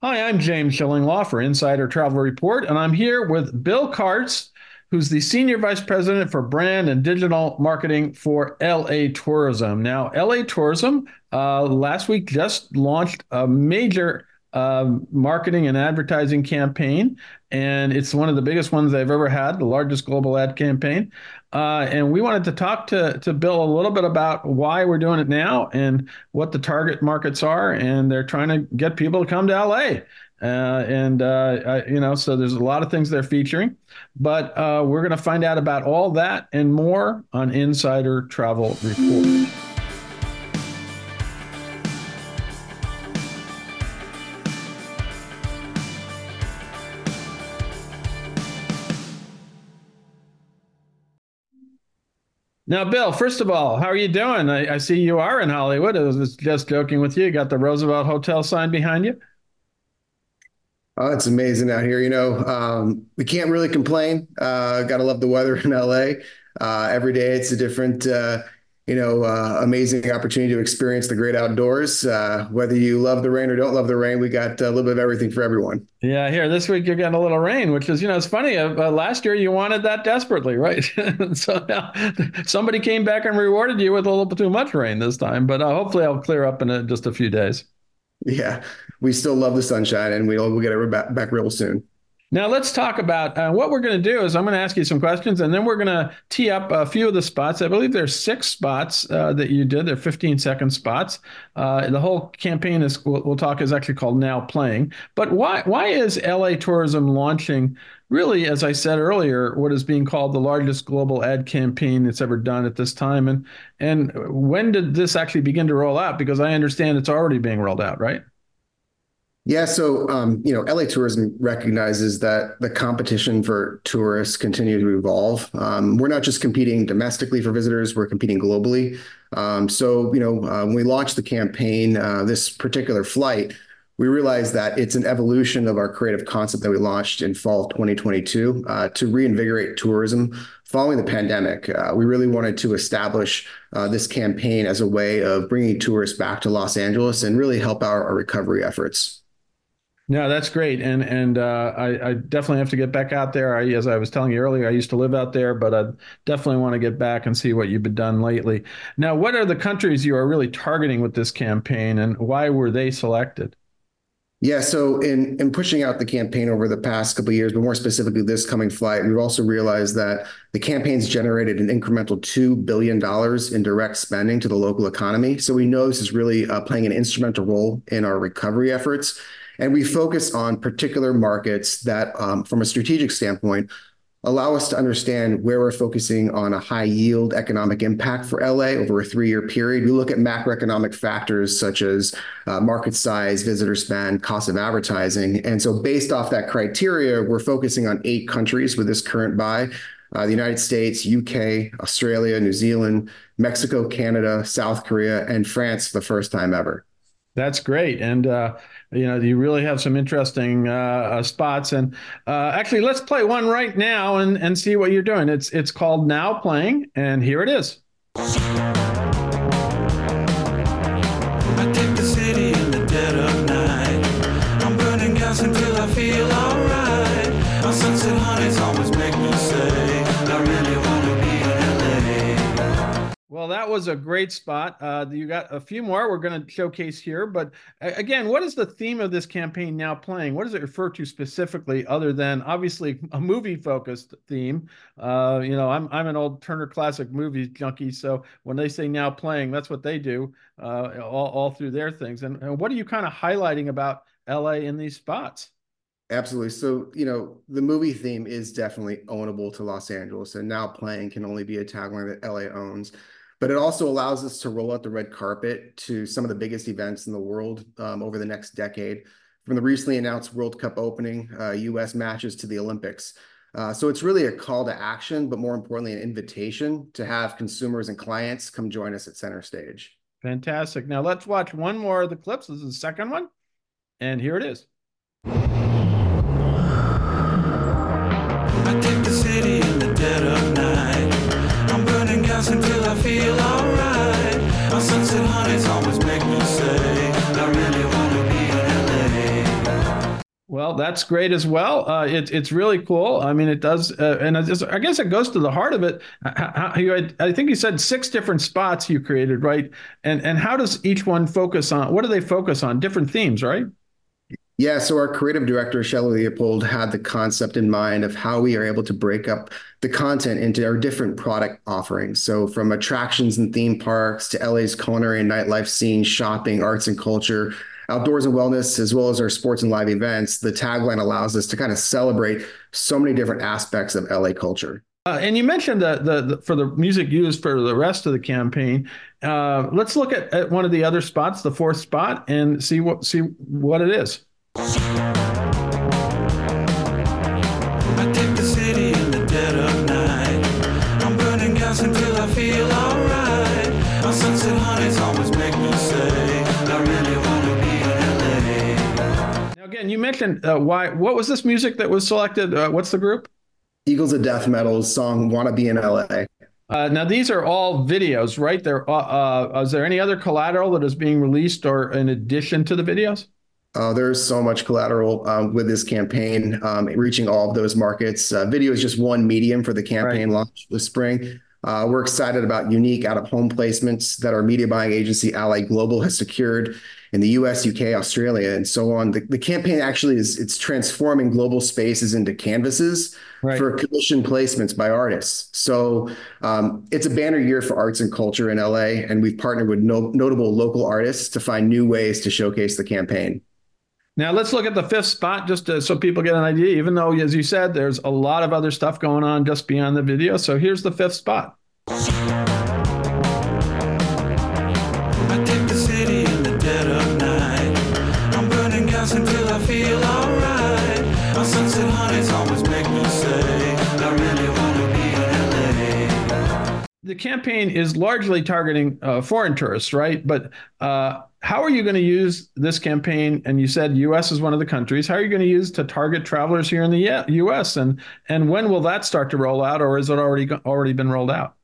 Hi, I'm James Shillinglaw for Insider Travel Report, and I'm here with Bill Karz, who's the Senior Vice President for Brand and Digital Marketing for LA Tourism. Now, LA Tourism uh, last week just launched a major uh, marketing and advertising campaign, and it's one of the biggest ones they've ever had, the largest global ad campaign. Uh, and we wanted to talk to, to Bill a little bit about why we're doing it now and what the target markets are. And they're trying to get people to come to LA. Uh, and, uh, I, you know, so there's a lot of things they're featuring. But uh, we're going to find out about all that and more on Insider Travel Report. Now, Bill, first of all, how are you doing? I, I, see you are in Hollywood. I was just joking with you. You got the Roosevelt Hotel sign behind you. Oh, it's amazing out here. You know, um, we can't really complain. Uh, gotta love the weather in LA. Uh, every day it's a different, uh, you know, uh, amazing opportunity to experience the great outdoors. Uh, whether you love the rain or don't love the rain, we got a little bit of everything for everyone. Yeah, here this week you're getting a little rain, which is, you know, it's funny. Uh, uh last year you wanted that desperately, right? so now somebody came back and rewarded you with a little bit too much rain this time. But uh, hopefully I'll clear up in a, just a few days. Yeah, we still love the sunshine, and we'll we'll get it back, back real soon. Now let's talk about uh, what we're going to do. Is I'm going to ask you some questions, and then we're going to tee up a few of the spots. I believe there's six spots uh, that you did. They're 15 second spots. Uh, the whole campaign is we'll, we'll, talk is actually called Now Playing. But why why is LA Tourism launching? Really, as I said earlier, what is being called the largest global ad campaign that's ever done at this time, and and when did this actually begin to roll out? Because I understand it's already being rolled out, right? Yeah, so um, you know, LA Tourism recognizes that the competition for tourists continue to evolve. Um, we're not just competing domestically for visitors; we're competing globally. Um, so, you know, uh, when we launched the campaign, uh, this particular flight, we realized that it's an evolution of our creative concept that we launched in fall of 2022 uh, to reinvigorate tourism following the pandemic. Uh, we really wanted to establish uh, this campaign as a way of bringing tourists back to Los Angeles and really help our, our recovery efforts. No, that's great, and and uh, I, I, definitely have to get back out there. I, as I was telling you earlier, I used to live out there, but I definitely want to get back and see what you've been done lately. Now, what are the countries you are really targeting with this campaign, and why were they selected? Yeah, so in in pushing out the campaign over the past couple years, but more specifically this coming flight, we've also realized that the campaign's generated an incremental two billion dollars in direct spending to the local economy. So we know this is really uh, playing an instrumental role in our recovery efforts. And we focus on particular markets that, um, from a strategic standpoint, allow us to understand where we're focusing on a high yield economic impact for LA over a three year period. We look at macroeconomic factors such as uh, market size, visitor spend, cost of advertising. And so, based off that criteria, we're focusing on eight countries with this current buy. Uh, the United States, UK, Australia, New Zealand, Mexico, Canada, South Korea, and France for the first time ever. That's great. And uh, you know you really have some interesting uh, uh, spots. And uh, actually let's play one right now and, and see what you're doing. It's it's called now playing and here it is that was a great spot. Uh, you got a few more we're going to showcase here. But again, what is the theme of this campaign now playing? What does it refer to specifically, other than obviously a movie focused theme? Uh, you know, I'm, I'm an old Turner Classic Movies junkie. So when they say now playing, that's what they do uh, all, all through their things. And, and what are you kind of highlighting about LA in these spots? Absolutely. So, you know, the movie theme is definitely ownable to Los Angeles, and now playing can only be a tagline that LA owns but it also allows us to roll out the red carpet to some of the biggest events in the world um, over the next decade, from the recently announced World Cup opening, uh, U.S. matches to the Olympics. Uh, so it's really a call to action, but more importantly, an invitation to have consumers and clients come join us at center stage. Fantastic. Now let's watch one more of the clips. This is the second one, and here it is. I take the city in the dead of night. I'm gas until feel alright. Sunset honey's always make me say, I really wanna be in LA. Well, that's great as well. Uh, it, it's really cool. I mean, it does, uh, and I, I, guess it goes to the heart of it. How, you had, I think you said six different spots you created, right? And and how does each one focus on? What do they focus on? Different themes, right? Yeah, so our creative director, Shelley Leopold, had the concept in mind of how we are able to break up the content into our different product offerings. So, from attractions and theme parks to LA's culinary and nightlife scene, shopping, arts and culture, outdoors and wellness, as well as our sports and live events, the tagline allows us to kind of celebrate so many different aspects of LA culture. Uh, and you mentioned the, the, the, for the music used for the rest of the campaign. Uh, let's look at, at one of the other spots, the fourth spot, and see what see what it is. I take the city in the dead of night. I'm burning gas until I feel alright. My sunset honey's always make me say, I really want to be in LA. Now, again, you mentioned uh, why. What was this music that was selected? Uh, what's the group? Eagles of Death Metal's song "Wanna Be in LA." Uh, now these are all videos, right? There, uh, uh, is there any other collateral that is being released or in addition to the videos? Uh, there's so much collateral um, with this campaign, um, reaching all of those markets. Uh, video is just one medium for the campaign right. launch this spring. Uh, we're excited about unique out of home placements that our media buying agency, Ally Global, has secured in the US, UK, Australia, and so on. The, the campaign actually is it's transforming global spaces into canvases right. for commission placements by artists. So um, it's a banner year for arts and culture in LA, and we've partnered with no, notable local artists to find new ways to showcase the campaign. Now let's look at the fifth spot, just to, so people get an idea. Even though, as you said, there's a lot of other stuff going on just beyond the video. So here's the fifth spot. the campaign is largely targeting uh, foreign tourists, right? But uh, how are you going to use this campaign? And you said U.S. is one of the countries. How are you going to use to target travelers here in the U.S. and and when will that start to roll out, or is it already already been rolled out?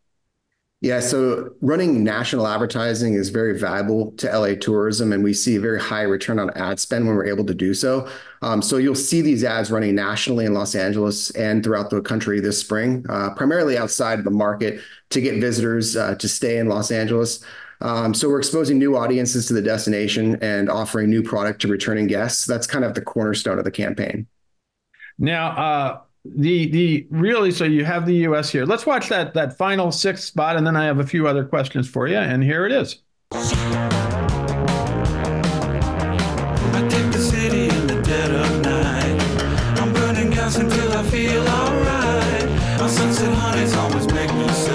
Yeah, so running national advertising is very valuable to LA tourism, and we see a very high return on ad spend when we're able to do so. Um, so you'll see these ads running nationally in Los Angeles and throughout the country this spring, uh, primarily outside the market to get visitors uh, to stay in Los Angeles. Um, so we're exposing new audiences to the destination and offering new product to returning guests. That's kind of the cornerstone of the campaign. Now, uh, the the really so you have the US here. Let's watch that that final sixth spot and then I have a few other questions for you and here it is. until I feel alright. My sunset honey's always make me say,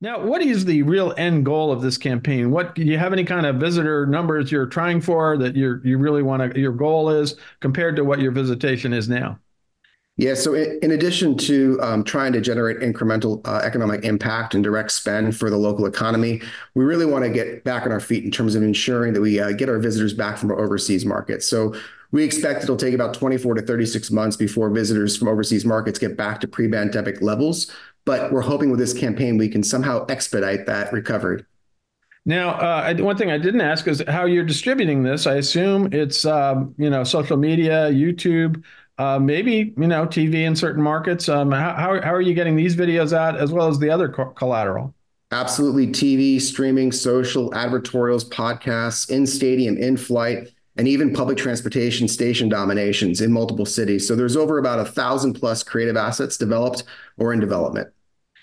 now, what is the real end goal of this campaign? What do you have any kind of visitor numbers you're trying for that you you really want to your goal is compared to what your visitation is now? Yeah, so in, addition to um, trying to generate incremental uh, economic impact and direct spend for the local economy, we really want to get back on our feet in terms of ensuring that we uh, get our visitors back from our overseas markets. So we expect it'll take about 24 to 36 months before visitors from overseas markets get back to pre-pandemic levels. But we're hoping with this campaign we can somehow expedite that recovery. Now, uh, one thing I didn't ask is how you're distributing this. I assume it's um, you know social media, YouTube, uh, maybe you know TV in certain markets. Um, how, how are you getting these videos out as well as the other co- collateral? Absolutely, TV, streaming, social, advertorials, podcasts, in stadium, in flight and even public transportation station dominations in multiple cities. So there's over about a thousand plus creative assets developed or in development.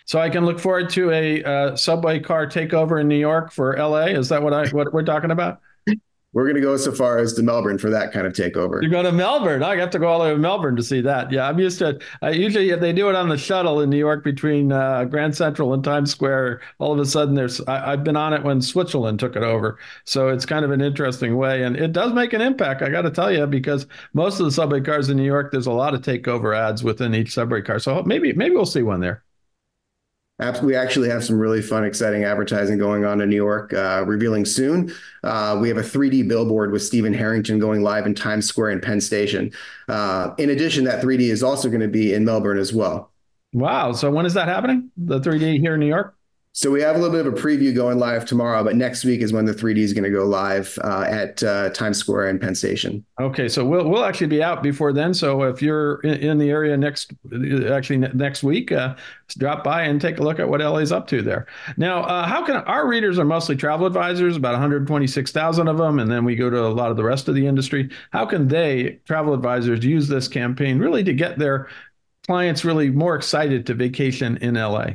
So I can look forward to a uh, subway car takeover in New York for LA. Is that what I what we're talking about? We're going to go so far as to Melbourne for that kind of takeover. You're going to Melbourne. I have to go all the way to Melbourne to see that. Yeah, I'm used to it. Uh, usually they do it on the shuttle in New York between uh, Grand Central and Times Square. All of a sudden, there's I, have been on it when Switzerland took it over. So it's kind of an interesting way, and it does make an impact. I got to tell you, because most of the subway cars in New York, there's a lot of takeover ads within each subway car. So maybe maybe we'll see one there. We actually have some really fun, exciting advertising going on in New York, uh, revealing soon. Uh, we have a 3D billboard with Stephen Harrington going live in Times Square and Penn Station. Uh, in addition, that 3D is also going to be in Melbourne as well. Wow. So when is that happening? The 3D here in New York? So we have a little bit of a preview going live tomorrow, but next week is when the 3D is going to go live uh, at uh, Times Square and Penn Station. Okay, so we'll we'll actually be out before then. So if you're in, the area next, actually next week, uh, drop by and take a look at what LA's up to there. Now, uh, how can our readers are mostly travel advisors, about 126,000 of them, and then we go to a lot of the rest of the industry. How can they, travel advisors, use this campaign really to get their clients really more excited to vacation in LA?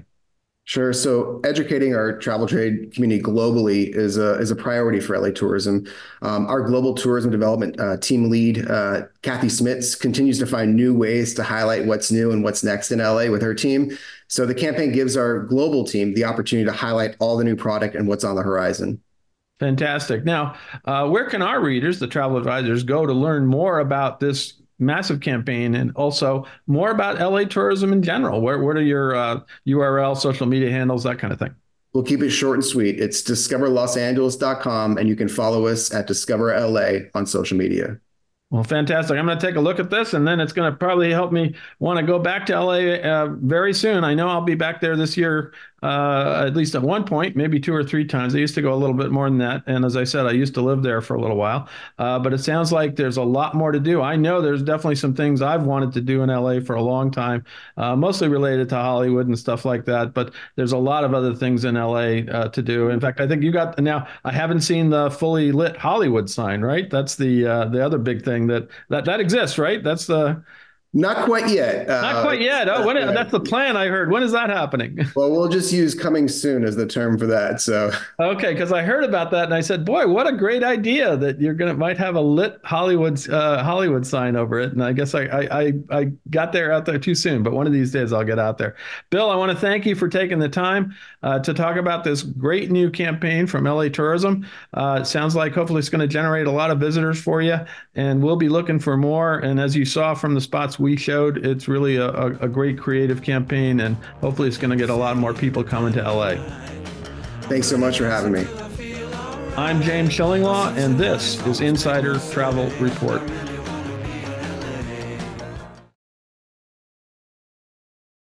Sure. So educating our travel trade community globally is a is a priority for LA Tourism. Um, our global tourism development uh, team lead, uh, Kathy Smits, continues to find new ways to highlight what's new and what's next in LA with her team. So the campaign gives our global team the opportunity to highlight all the new product and what's on the horizon. Fantastic. Now, uh, where can our readers, the travel advisors, go to learn more about this massive campaign and also more about LA tourism in general. Where, what are your uh, URL, social media handles, that kind of thing? We'll keep it short and sweet. It's discoverlosangeles.com, and you can follow us at Discover LA on social media. Well, fantastic. I'm going to take a look at this, and then it's going to probably help me want to go back to LA uh, very soon. I know I'll be back there this year uh, at least at one point, maybe two or three times. I used to go a little bit more than that. And as I said, I used to live there for a little while. Uh, but it sounds like there's a lot more to do. I know there's definitely some things I've wanted to do in LA for a long time, uh, mostly related to Hollywood and stuff like that. But there's a lot of other things in LA uh, to do. In fact, I think you got now. I haven't seen the fully lit Hollywood sign, right? That's the uh, the other big thing that that that exists, right? That's the not quite yet. Not uh, quite yet. Oh, when, that's the plan I heard. When is that happening? Well, we'll just use coming soon as the term for that. So okay, because I heard about that and I said, boy, what a great idea that you're gonna might have a lit Hollywood uh, Hollywood sign over it. And I guess I, I I I got there out there too soon, but one of these days I'll get out there. Bill, I want to thank you for taking the time uh, to talk about this great new campaign from LA Tourism. Uh, it sounds like hopefully it's going to generate a lot of visitors for you, and we'll be looking for more. And as you saw from the spots we showed, it's really a, a great creative campaign, and hopefully it's going to get a lot more people coming to LA. Thanks so much for having me. I'm James Shillinglaw, and this is Insider Travel Report.